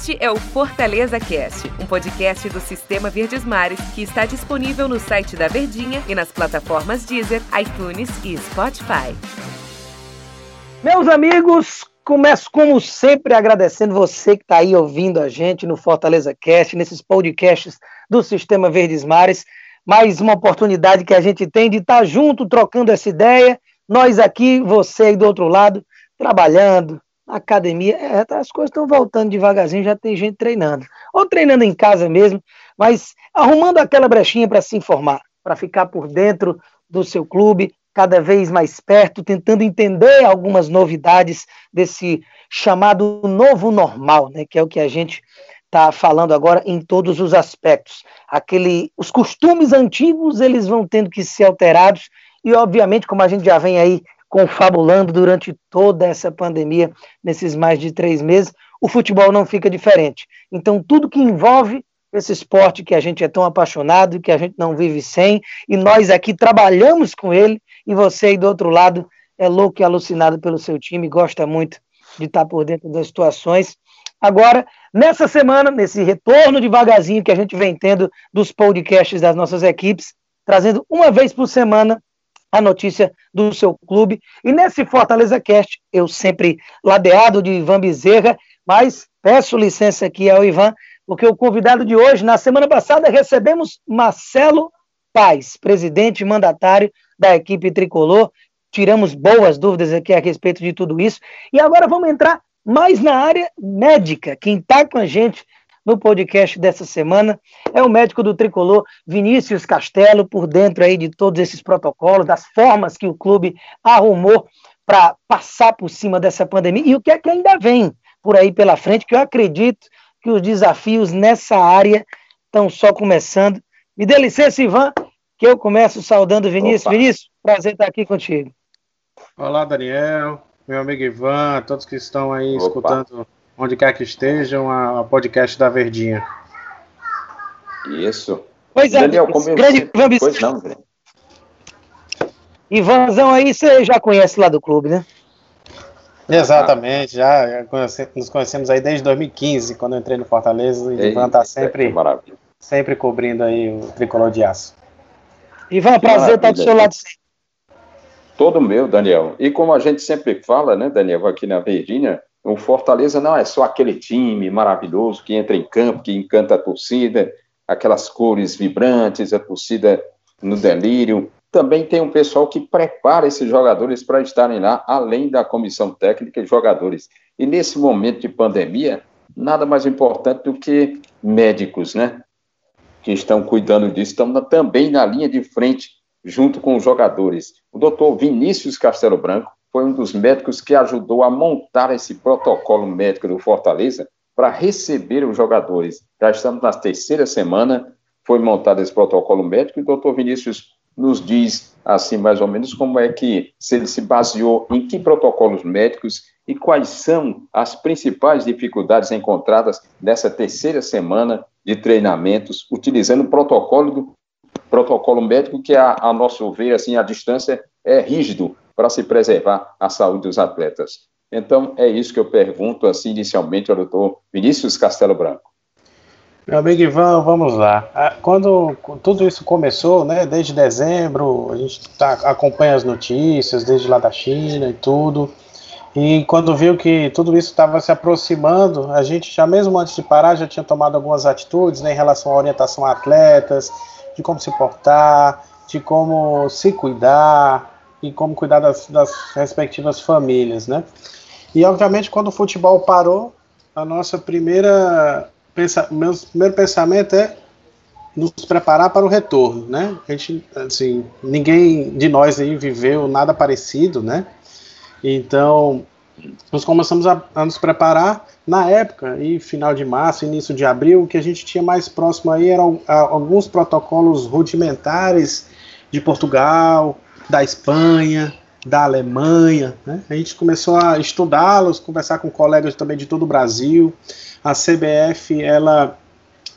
Este é o Fortaleza Cast, um podcast do Sistema Verdes Mares que está disponível no site da Verdinha e nas plataformas Deezer, iTunes e Spotify. Meus amigos, começo como sempre agradecendo você que está aí ouvindo a gente no Fortaleza Cast, nesses podcasts do Sistema Verdes Mares. Mais uma oportunidade que a gente tem de estar tá junto, trocando essa ideia. Nós aqui, você aí do outro lado, trabalhando, academia, é, as coisas estão voltando devagarzinho, já tem gente treinando. Ou treinando em casa mesmo, mas arrumando aquela brechinha para se informar, para ficar por dentro do seu clube, cada vez mais perto, tentando entender algumas novidades desse chamado novo normal, né, que é o que a gente está falando agora em todos os aspectos. Aquele, os costumes antigos eles vão tendo que ser alterados e, obviamente, como a gente já vem aí confabulando durante toda essa pandemia, nesses mais de três meses, o futebol não fica diferente. Então, tudo que envolve esse esporte que a gente é tão apaixonado, que a gente não vive sem, e nós aqui trabalhamos com ele, e você aí do outro lado é louco e alucinado pelo seu time, gosta muito de estar por dentro das situações. Agora, nessa semana, nesse retorno devagarzinho que a gente vem tendo dos podcasts das nossas equipes, trazendo uma vez por semana a notícia do seu clube. E nesse Fortaleza Cast, eu sempre ladeado de Ivan Bezerra, mas peço licença aqui ao Ivan, porque o convidado de hoje, na semana passada, recebemos Marcelo Paz, presidente mandatário da equipe tricolor. Tiramos boas dúvidas aqui a respeito de tudo isso. E agora vamos entrar mais na área médica. Quem está com a gente no podcast dessa semana é o médico do tricolor Vinícius Castelo, por dentro aí de todos esses protocolos, das formas que o clube arrumou para passar por cima dessa pandemia e o que é que ainda vem por aí pela frente, que eu acredito que os desafios nessa área estão só começando. Me dê licença, Ivan, que eu começo saudando Vinícius. Opa. Vinícius, prazer estar aqui contigo. Olá, Daniel, meu amigo Ivan, todos que estão aí Opa. escutando onde quer que estejam, a, a podcast da Verdinha. Isso. Pois é, Daniel, como grande Ivan Pois não, velho. Ivanzão aí, você já conhece lá do clube, né? Exatamente, já conhece, nos conhecemos aí desde 2015, quando eu entrei no Fortaleza, e Ivan tá sempre, sempre cobrindo aí o tricolor de aço. Ivan, prazer estar do seu lado sempre. Todo meu, Daniel. E como a gente sempre fala, né, Daniel, aqui na Verdinha, o Fortaleza não é só aquele time maravilhoso que entra em campo, que encanta a torcida, aquelas cores vibrantes, a torcida no delírio. Também tem um pessoal que prepara esses jogadores para estarem lá, além da comissão técnica e jogadores. E nesse momento de pandemia, nada mais importante do que médicos, né? Que estão cuidando disso, estão também na linha de frente, junto com os jogadores. O doutor Vinícius Castelo Branco, foi um dos médicos que ajudou a montar esse protocolo médico do Fortaleza para receber os jogadores. Já estamos na terceira semana, foi montado esse protocolo médico e o doutor Vinícius nos diz, assim, mais ou menos, como é que, se ele se baseou em que protocolos médicos e quais são as principais dificuldades encontradas nessa terceira semana de treinamentos, utilizando o protocolo do protocolo médico que, a, a nosso ver, assim, a distância é rígido para se preservar a saúde dos atletas. Então, é isso que eu pergunto, assim, inicialmente ao doutor Vinícius Castelo Branco. Meu amigo Ivan, vamos lá. Ah, quando tudo isso começou, né, desde dezembro, a gente tá, acompanha as notícias, desde lá da China e tudo, e quando viu que tudo isso estava se aproximando, a gente já mesmo antes de parar, já tinha tomado algumas atitudes né, em relação à orientação a atletas, de como se portar, de como se cuidar, e como cuidar das, das respectivas famílias, né? E obviamente quando o futebol parou, a nossa primeira pensa, meu primeiro pensamento é nos preparar para o retorno, né? A gente, assim, ninguém de nós aí viveu nada parecido, né? Então, nós começamos a, a, nos preparar na época, e final de março, início de abril, o que a gente tinha mais próximo aí eram alguns protocolos rudimentares de Portugal, da Espanha, da Alemanha. Né? A gente começou a estudá-los, conversar com colegas também de todo o Brasil. A CBF, ela,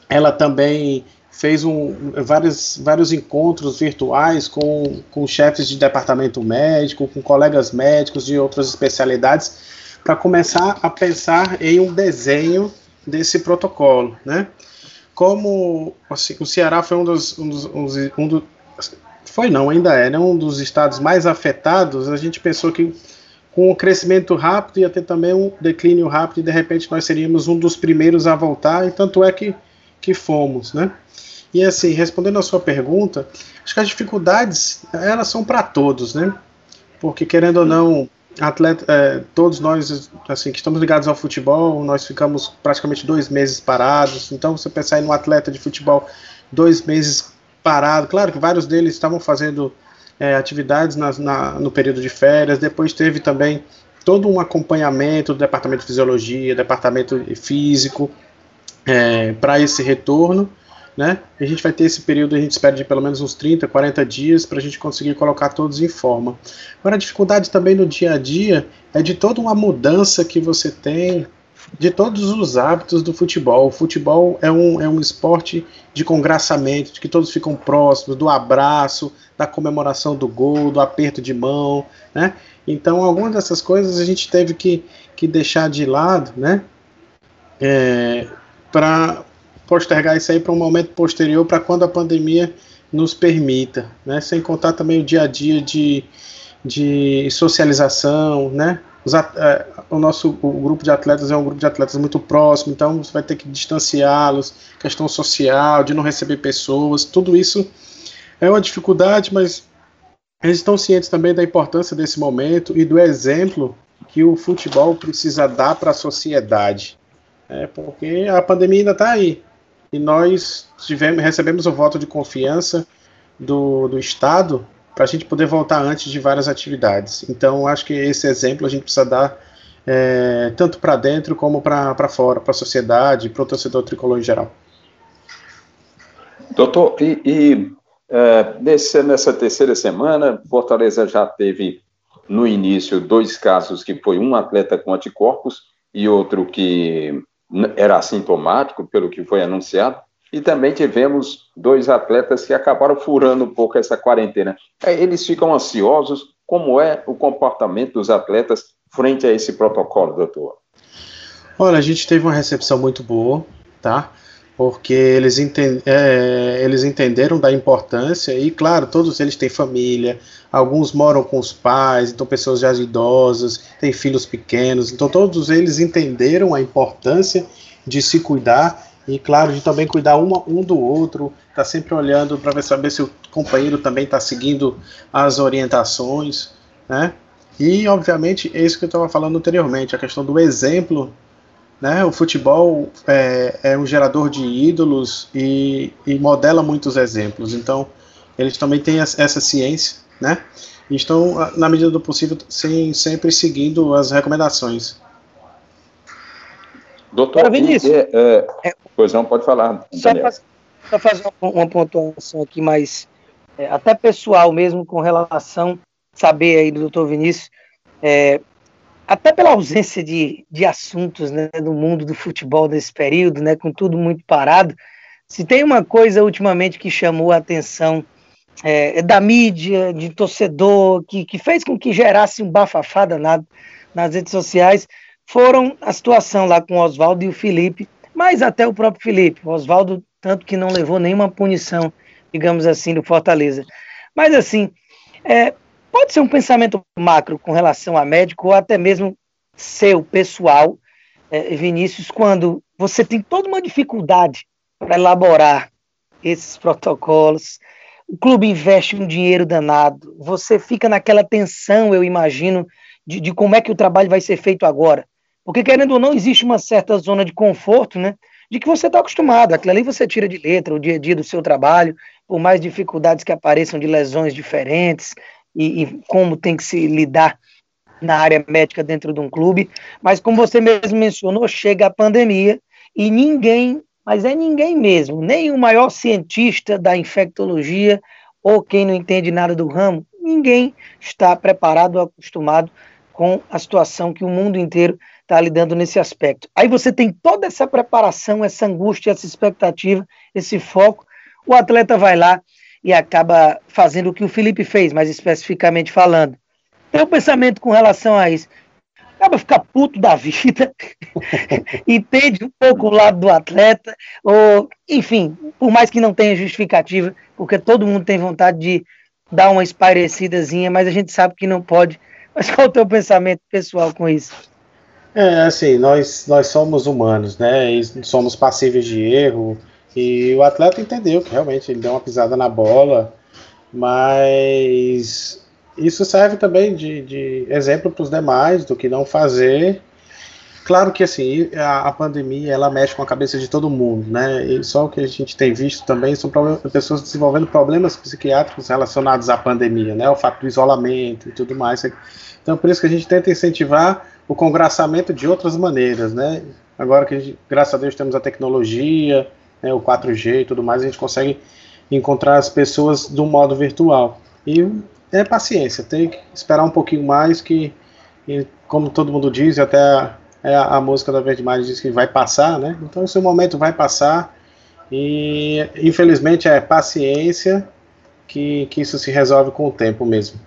ela também fez um, vários, vários encontros virtuais com, com chefes de departamento médico, com colegas médicos de outras especialidades, para começar a pensar em um desenho desse protocolo, né? Como assim, o Ceará foi um dos, um dos, um dos foi não, ainda é, né, um dos estados mais afetados, a gente pensou que com o crescimento rápido ia ter também um declínio rápido e de repente nós seríamos um dos primeiros a voltar, e tanto é que, que fomos, né? E assim, respondendo a sua pergunta, acho que as dificuldades, elas são para todos, né? Porque querendo ou não, atleta, é, todos nós, assim, que estamos ligados ao futebol, nós ficamos praticamente dois meses parados. Então, você pensar em um atleta de futebol dois meses parado, claro que vários deles estavam fazendo é, atividades na, no período de férias. Depois teve também todo um acompanhamento do departamento de fisiologia, departamento físico é, para esse retorno. Né? A gente vai ter esse período, a gente espera de pelo menos uns 30, 40 dias para a gente conseguir colocar todos em forma. Agora, a dificuldade também no dia a dia é de toda uma mudança que você tem de todos os hábitos do futebol. O futebol é um, é um esporte de congraçamento, de que todos ficam próximos, do abraço, da comemoração do gol, do aperto de mão, né? Então, algumas dessas coisas a gente teve que, que deixar de lado, né? É, para postergar isso aí para um momento posterior, para quando a pandemia nos permita, né? Sem contar também o dia a dia de, de socialização, né? Os, é, o nosso o grupo de atletas é um grupo de atletas muito próximo, então você vai ter que distanciá-los, questão social, de não receber pessoas, tudo isso é uma dificuldade, mas eles estão cientes também da importância desse momento e do exemplo que o futebol precisa dar para a sociedade, é, porque a pandemia ainda está aí e nós tivemos, recebemos o voto de confiança do, do Estado para a gente poder voltar antes de várias atividades. Então, acho que esse exemplo a gente precisa dar é, tanto para dentro como para fora, para a sociedade, para o torcedor tricolor em geral. Doutor, e, e é, nesse, nessa terceira semana, Fortaleza já teve no início dois casos que foi um atleta com anticorpos e outro que era assintomático, pelo que foi anunciado. E também tivemos dois atletas que acabaram furando um pouco essa quarentena. É, eles ficam ansiosos. Como é o comportamento dos atletas frente a esse protocolo, doutor? Olha, a gente teve uma recepção muito boa, tá? Porque eles, entend é, eles entenderam da importância e, claro, todos eles têm família, alguns moram com os pais, então pessoas já idosas, têm filhos pequenos, então todos eles entenderam a importância de se cuidar e claro, de também cuidar uma, um do outro, tá sempre olhando para saber se o companheiro também está seguindo as orientações, né? E obviamente é isso que eu estava falando anteriormente, a questão do exemplo, né? O futebol é, é um gerador de ídolos e, e, modela muitos exemplos, então eles também têm essa ciência, né? E estão na medida do possível sem, sempre seguindo as recomendações. Doutor, Vinícius, é, é, é, pois não, pode falar. Só, só fazer uma, uma, pontuação aqui mais, é, até pessoal mesmo, com relação, saber aí do doutor Vinícius, é, até pela ausência de, de assuntos né, do mundo do futebol nesse período, né, com tudo muito parado, se tem uma coisa ultimamente que chamou a atenção é, da mídia, de torcedor, que, que fez com que gerasse um bafafá danado nas redes sociais, foram a situação lá com o Oswaldo e o Felipe, mas até o próprio Felipe. O Oswaldo, tanto que não levou nenhuma punição, digamos assim, do Fortaleza. Mas assim, é, pode ser um pensamento macro com relação a médico, ou até mesmo seu, pessoal, é, Vinícius, quando você tem toda uma dificuldade para elaborar esses protocolos, o clube investe um dinheiro danado, você fica naquela tensão, eu imagino, de, de como é que o trabalho vai ser feito agora. Porque, querendo ou não, existe uma certa zona de conforto, né? De que você está acostumado. Aquilo ali você tira de letra o dia a dia do seu trabalho, por mais dificuldades que apareçam de lesões diferentes e, e como tem que se lidar na área médica dentro de um clube. Mas, como você mesmo mencionou, chega a pandemia e ninguém, mas é ninguém mesmo, nem o maior cientista da infectologia ou quem não entende nada do ramo, ninguém está preparado ou acostumado com a situação que o mundo inteiro está lidando nesse aspecto. Aí você tem toda essa preparação, essa angústia, essa expectativa, esse foco. O atleta vai lá e acaba fazendo o que o Felipe fez, mais especificamente falando. Tem um pensamento com relação a isso. acaba ficar puto da vida, entende um pouco o lado do atleta, ou, enfim, por mais que não tenha justificativa, porque todo mundo tem vontade de dar uma esparecidazinha, mas a gente sabe que não pode. Mas qual é o teu pensamento pessoal com isso? É, assim, nós, nós somos humanos, né? E somos passíveis de erro. E o atleta entendeu que realmente ele deu uma pisada na bola, mas isso serve também de, de exemplo para os demais do que não fazer. Claro que assim a, a, pandemia ela mexe com a cabeça de todo mundo, né? E só o que a gente tem visto também são pessoas desenvolvendo problemas psiquiátricos relacionados à pandemia, né? O fato do isolamento e tudo mais. Então por isso que a gente tenta incentivar o congraçamento de outras maneiras, né? Agora que gente, graças a Deus temos a tecnologia, né, o 4G e tudo mais, a gente consegue encontrar as pessoas de um modo virtual. E é paciência, tem que esperar um pouquinho mais que, como todo mundo diz, até a, é a, a música da Verde diz que vai passar, né? Então esse momento vai passar e infelizmente é paciência que, que isso se resolve com o tempo mesmo.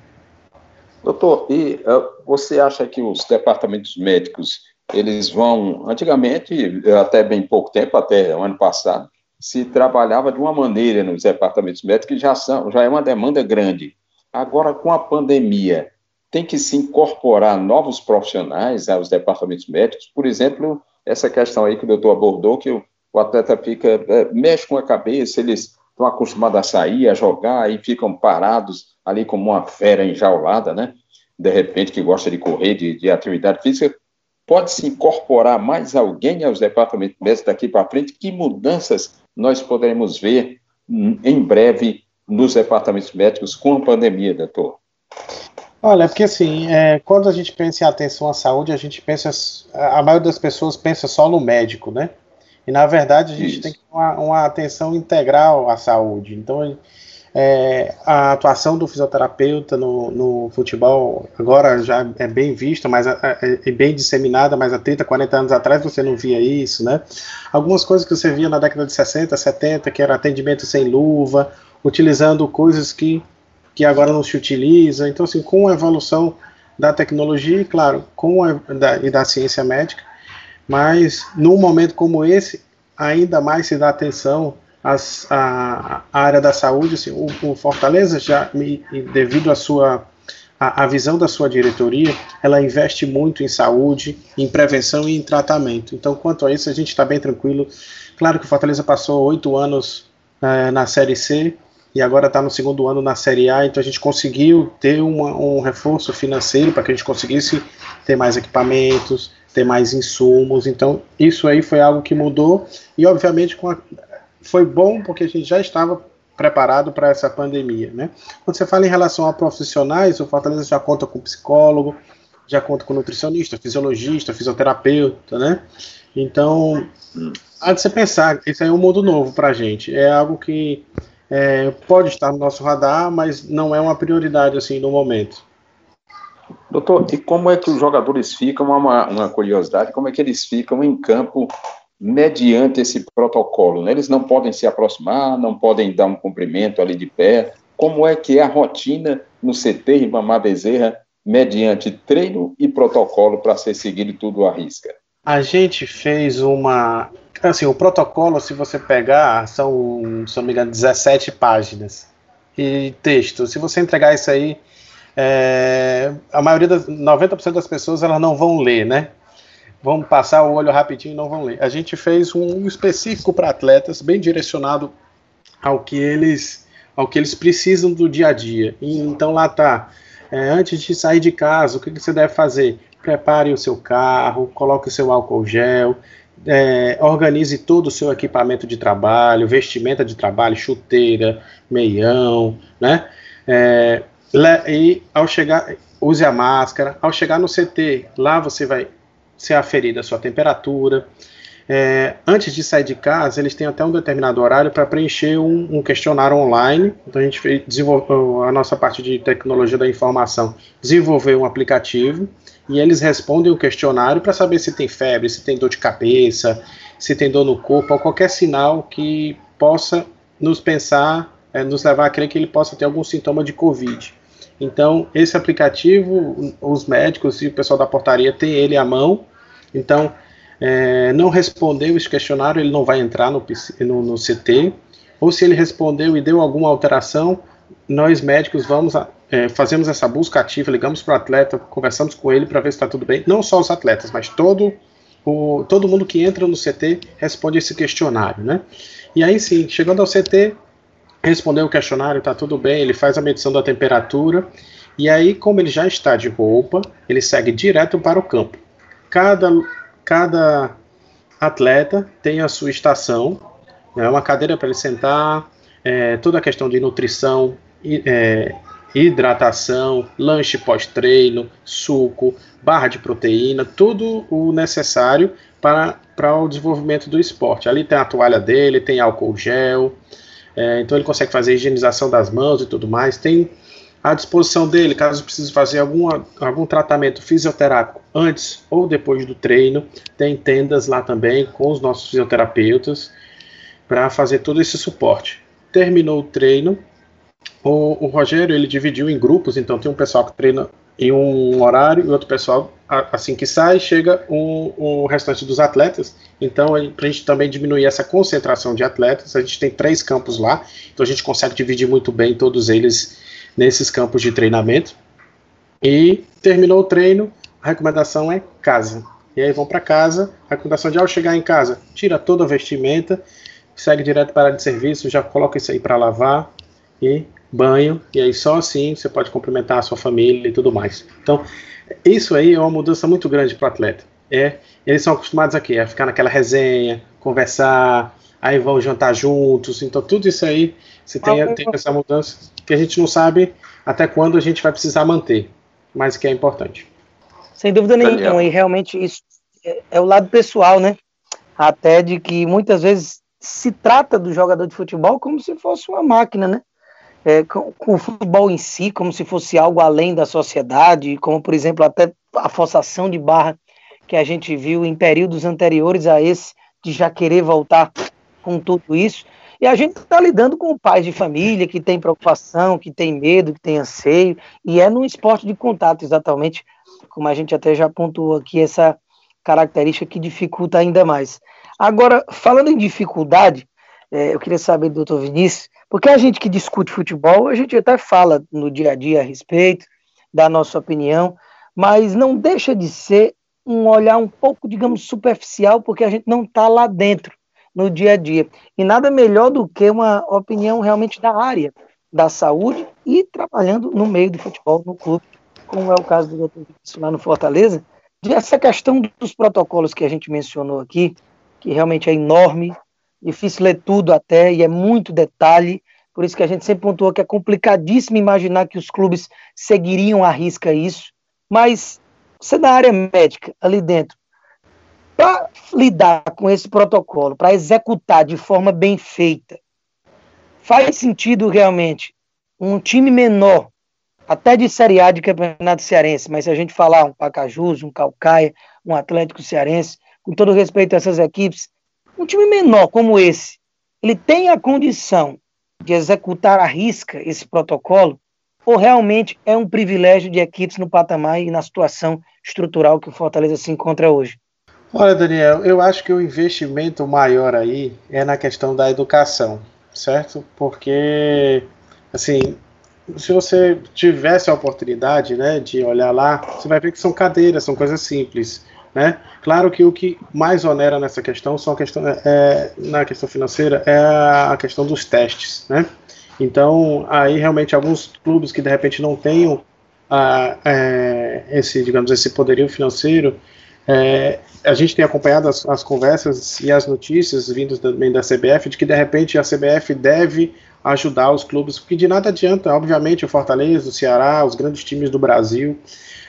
Doutor, e uh, você acha que os departamentos médicos eles vão, antigamente, até bem pouco tempo, até ano passado, se trabalhava de uma maneira nos departamentos médicos que já, são, já é uma demanda grande. Agora, com a pandemia, tem que se incorporar novos profissionais aos departamentos médicos, por exemplo, essa questão aí que o doutor abordou, que o, o atleta fica, é, mexe com a cabeça, eles estão acostumados a sair, a jogar, e ficam parados ali como uma fera enjaulada, né? De repente, que gosta de correr, de, de atividade física, pode se incorporar mais alguém aos departamentos médicos daqui para frente? Que mudanças nós poderemos ver hum, em breve nos departamentos médicos com a pandemia, doutor? Olha, porque assim, é, quando a gente pensa em atenção à saúde, a gente pensa, a maioria das pessoas pensa só no médico, né? E na verdade a gente Isso. tem que ter uma, uma, atenção integral à saúde. Então, é, a atuação do fisioterapeuta no, no, futebol agora já é bem vista, mas é, é, bem disseminada, mas há 30, 40 anos atrás você não via isso, né? Algumas coisas que você via na década de 60, 70, que era atendimento sem luva, utilizando coisas que, que agora não se utilizam. Então, assim, com a evolução da tecnologia, claro, com a, da, e da ciência médica, mas num momento como esse, ainda mais se dá atenção as, a, a, área da saúde, assim, o, o, Fortaleza já, devido à sua a, a, visão da sua diretoria, ela investe muito em saúde, em prevenção e em tratamento. Então, quanto a isso, a gente está bem tranquilo. Claro que o Fortaleza passou oito anos é, na Série C e agora está no segundo ano na Série A, então a gente conseguiu ter uma, um reforço financeiro para que a gente conseguisse ter mais equipamentos, ter mais insumos. Então, isso aí foi algo que mudou e, obviamente, com a, foi bom porque a gente já estava preparado para essa pandemia, né? Quando você fala em relação a profissionais, o Fortaleza já conta com psicólogo, já conta com nutricionista, fisiologista, fisioterapeuta, né? Então, há de você pensar, isso aí é um mundo novo para a gente. É algo que é, pode estar no nosso radar, mas não é uma prioridade assim no momento. Doutor, e como é que os jogadores ficam, uma, uma curiosidade, como é que eles ficam em campo mediante esse protocolo. Né? Eles não podem se aproximar, não podem dar um cumprimento ali de pé. Como é que é a rotina no CT Ribamar Bezerra, mediante treino e protocolo para ser seguido tudo à risca? A gente fez uma. Assim, o protocolo, se você pegar, são, se não me engano, 17 páginas. E texto. Se você entregar isso aí, é, a maioria das 90% das pessoas elas não vão ler, né? Vão passar o olho rapidinho e não vão ler. A gente fez um específico para atletas, bem direcionado ao que eles ao que eles precisam do dia a dia. E, então lá tá. É, antes de sair de casa, o que, que, você deve fazer? Prepare o seu carro, coloque o seu álcool gel, é, organize todo o seu equipamento de trabalho, vestimenta de trabalho, chuteira, meião, né? É, e ao chegar, use a máscara. Ao chegar no CT, lá você vai ser aferida a sua temperatura. É, antes de sair de casa, eles têm até um determinado horário para preencher um, um, questionário online. Então a gente desenvolveu a nossa parte de tecnologia da informação, desenvolveu um aplicativo e eles respondem o questionário para saber se tem febre, se tem dor de cabeça, se tem dor no corpo, ou qualquer sinal que possa nos pensar, é, nos levar a crer que ele possa ter algum sintoma de Covid. Então, esse aplicativo, os médicos e o pessoal da portaria tem ele à mão. Então, é, não respondeu esse questionário, ele não vai entrar no, no, no, CT. Ou se ele respondeu e deu alguma alteração, nós médicos vamos é, fazemos essa busca ativa, ligamos para o atleta, conversamos com ele para ver se está tudo bem. Não só os atletas, mas todo o, todo mundo que entra no CT responde esse questionário, né? E aí sim, chegando ao CT, respondeu o questionário, está tudo bem, ele faz a medição da temperatura, e aí, como ele já está de roupa, ele segue direto para o campo. Cada, cada atleta tem a sua estação, né, uma cadeira para ele sentar, é, toda a questão de nutrição, é, hidratação, lanche pós-treino, suco, barra de proteína, tudo o necessário para, para o desenvolvimento do esporte. Ali tem a toalha dele, tem álcool gel, é, então ele consegue fazer a higienização das mãos e tudo mais. Tem à disposição dele, caso precise fazer alguma, algum tratamento fisioterápico antes ou depois do treino, tem tendas lá também com os nossos fisioterapeutas para fazer todo esse suporte. Terminou o treino, o, o, Rogério ele dividiu em grupos, então tem um pessoal que treina em um horário e outro pessoal assim que sai chega o um restante dos atletas. Então para a gente também diminuir essa concentração de atletas, a gente tem três campos lá, então a gente consegue dividir muito bem todos eles nesses campos de treinamento. E terminou o treino, a recomendação é casa. E aí vão para casa, a recomendação de ao chegar em casa, tira toda a vestimenta, segue direto para a área de serviço, já coloca isso aí para lavar e banho, e aí só assim você pode cumprimentar a sua família e tudo mais. Então, isso aí é uma mudança muito grande para o atleta. É, eles são acostumados aqui a ficar naquela resenha, conversar, aí vão jantar juntos. Então, tudo isso aí, você tem, tem essa mudança que a gente não sabe até quando a gente vai precisar manter, mas que é importante. Sem dúvida nenhuma, e realmente isso é, é o lado pessoal, né? Até de que muitas vezes se trata do jogador de futebol como se fosse uma máquina, né? é, com, com, o futebol em si, como se fosse algo além da sociedade, como, por exemplo, até a forçação de barra que a gente viu em períodos anteriores a esse, de já querer voltar com tudo isso. E a gente está lidando com pais de família que tem preocupação, que tem medo, que tem anseio, e é num esporte de contato, exatamente, como a gente até já pontuou aqui, essa característica que dificulta ainda mais. Agora, falando em dificuldade, é, eu queria saber, doutor Vinícius, porque a gente que discute futebol, a gente até fala no dia a dia a respeito, da nossa opinião, mas não deixa de ser um olhar um pouco, digamos, superficial, porque a gente não está lá dentro, no dia a dia. E nada melhor do que uma opinião realmente da área da saúde e trabalhando no meio do futebol, no clube, como é o caso do doutor Vinícius lá no Fortaleza, de essa questão dos protocolos que a gente mencionou aqui, que realmente é enorme, difícil ler tudo até, e é muito detalhe, por isso que a gente sempre pontuou que é complicadíssimo imaginar que os clubes seguiriam à risca isso, mas você da área médica, ali dentro, para lidar com esse protocolo, para executar de forma bem feita, faz sentido realmente um time menor, até de Série A de Campeonato Cearense, mas se a gente falar um Pacajus, um Calcaia, um Atlético Cearense, com todo respeito a essas equipes, um time menor como esse, ele tem a condição de executar à risca esse protocolo, ou realmente é um privilégio de equipes no patamar e na situação estrutural que o Fortaleza se encontra hoje? Olha, Daniel, eu acho que o investimento maior aí é na questão da educação, certo? Porque, assim, se você tivesse a oportunidade, né, de olhar lá, você vai ver que são cadeiras, são coisas simples. Né? Claro que o que mais onera nessa questão são questão, é, na questão financeira é a questão dos testes. Né? Então, aí realmente alguns clubes que de repente não tenham a, é, esse, digamos, esse poderio financeiro, é, a gente tem acompanhado as, as, conversas e as notícias vindas também da CBF de que de repente a CBF deve ajudar os clubes, porque de nada adianta, obviamente, o Fortaleza, o Ceará, os grandes times do Brasil,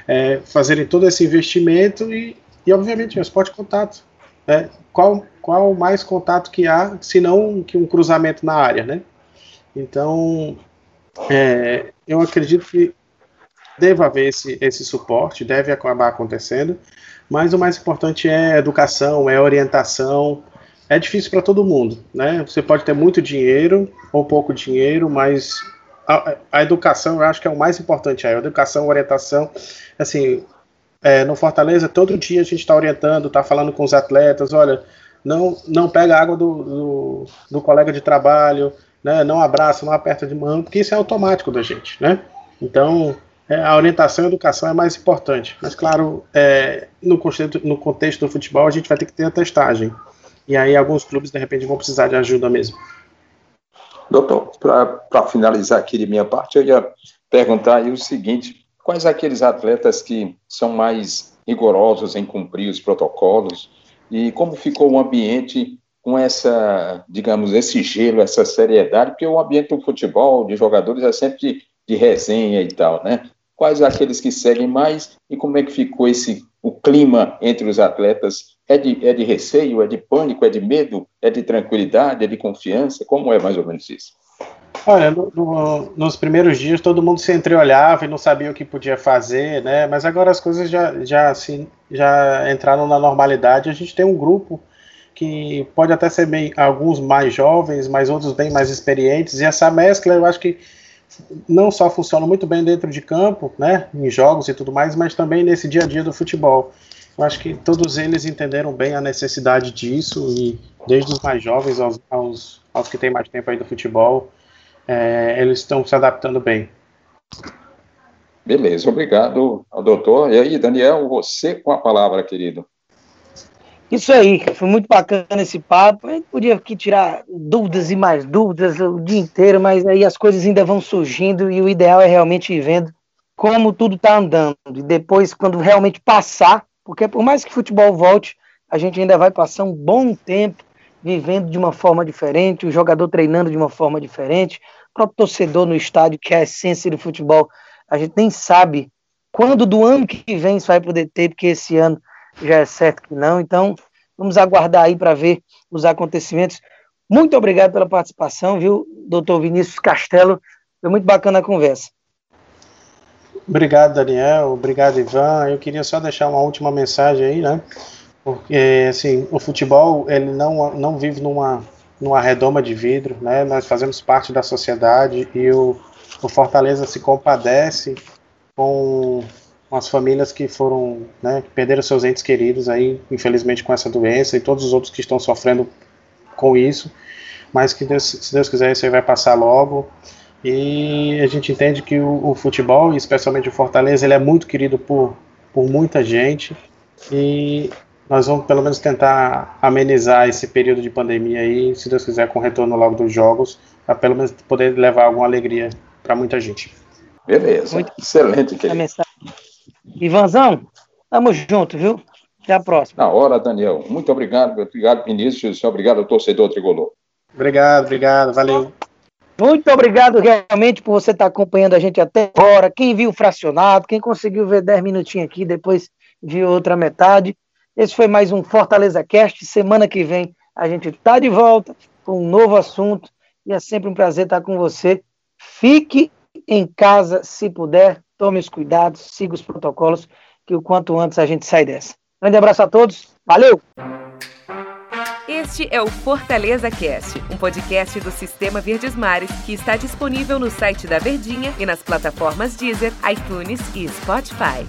é, fazerem todo esse investimento e e, obviamente, o esporte contato. Né? Qual, qual mais contato que há, se não que um cruzamento na área, né? Então, é, eu acredito que deve haver esse, esse suporte, deve acabar acontecendo, mas o mais importante é educação, é orientação. É difícil para todo mundo, né? Você pode ter muito dinheiro ou pouco dinheiro, mas a, a, educação eu acho que é o mais importante aí. A educação, orientação, assim, é, no Fortaleza, todo dia a gente está orientando, está falando com os atletas, olha, não, não pega água do, do, do, colega de trabalho, né, não abraça, não aperta de mão, porque isso é automático da gente, né? Então, é, a orientação e a educação é mais importante. Mas, claro, é, no, contexto, no contexto do futebol, a gente vai ter que ter a testagem. E aí, alguns clubes, de repente, vão precisar de ajuda mesmo. Doutor, para finalizar aqui de minha parte, eu ia perguntar o seguinte: quais aqueles atletas que são mais rigorosos em cumprir os protocolos e como ficou o ambiente com essa, digamos, esse gelo, essa seriedade, porque o ambiente do futebol, de jogadores, é sempre de, de resenha e tal, né? Quais aqueles que seguem mais e como é que ficou esse o clima entre os atletas? É de, é de receio, é de pânico, é de medo, é de tranquilidade, é de confiança? Como é mais ou menos isso? Olha, no, no, nos primeiros dias todo mundo se entreolhava e não sabia o que podia fazer, né? Mas agora as coisas já, já, assim, já entraram na normalidade. A gente tem um grupo que pode até ser bem, alguns mais jovens, mas outros bem mais experientes, e essa mescla eu acho que não só funciona muito bem dentro de campo, né, em jogos e tudo mais, mas também nesse dia a dia do futebol. Eu acho que todos eles entenderam bem a necessidade disso, e desde os mais jovens aos, aos, aos que têm mais tempo aí do futebol, é, eles estão se adaptando bem. Beleza, obrigado ao doutor. E aí, Daniel, você com a palavra, querido. Isso aí, foi muito bacana esse papo. A gente podia aqui tirar dúvidas e mais dúvidas o dia inteiro, mas aí as coisas ainda vão surgindo e o ideal é realmente ir vendo como tudo está andando. E depois, quando realmente passar, porque por mais que futebol volte, a gente ainda vai passar um bom tempo vivendo de uma forma diferente, o jogador treinando de uma forma diferente, o próprio torcedor no estádio, que é a essência do futebol, a gente nem sabe quando do ano que vem isso vai poder ter, porque esse ano já é certo que não. Então, vamos aguardar aí para ver os acontecimentos. Muito obrigado pela participação, viu, doutor Vinícius Castelo. Foi muito bacana a conversa. Obrigado, Daniel. Obrigado, Ivan. Eu queria só deixar uma última mensagem aí, né? Porque, assim, o futebol, ele não, não vive numa, numa redoma de vidro, né? Nós fazemos parte da sociedade e o, o Fortaleza se compadece com com as famílias que foram, né, que perderam seus entes queridos aí, infelizmente com essa doença e todos os outros que estão sofrendo com isso, mas que Deus, se Deus quiser isso aí vai passar logo. E a gente entende que o, o futebol, especialmente o Fortaleza, ele é muito querido por, por muita gente e nós vamos pelo menos tentar amenizar esse período de pandemia aí, se Deus quiser, com o retorno logo dos jogos, para pelo menos poder levar alguma alegria para muita gente. Beleza, muito excelente. Querido. Ivanzão, tamo junto, viu? Até a próxima. Na hora, Daniel. Muito obrigado, obrigado, Vinícius. Obrigado, torcedor tricolor. Obrigado, obrigado, valeu. Muito obrigado realmente por você estar acompanhando a gente até agora. Quem viu fracionado, quem conseguiu ver 10 minutinhos aqui, depois viu outra metade. Esse foi mais um Fortaleza Cast. Semana que vem a gente está de volta com um novo assunto e é sempre um prazer estar com você. Fique em casa se puder, tome os cuidados, siga os protocolos, que o quanto antes a gente sai dessa. Grande abraço a todos, valeu! Este é o Fortaleza Cast, um podcast do Sistema Verdes Mares que está disponível no site da Verdinha e nas plataformas Deezer, iTunes e Spotify.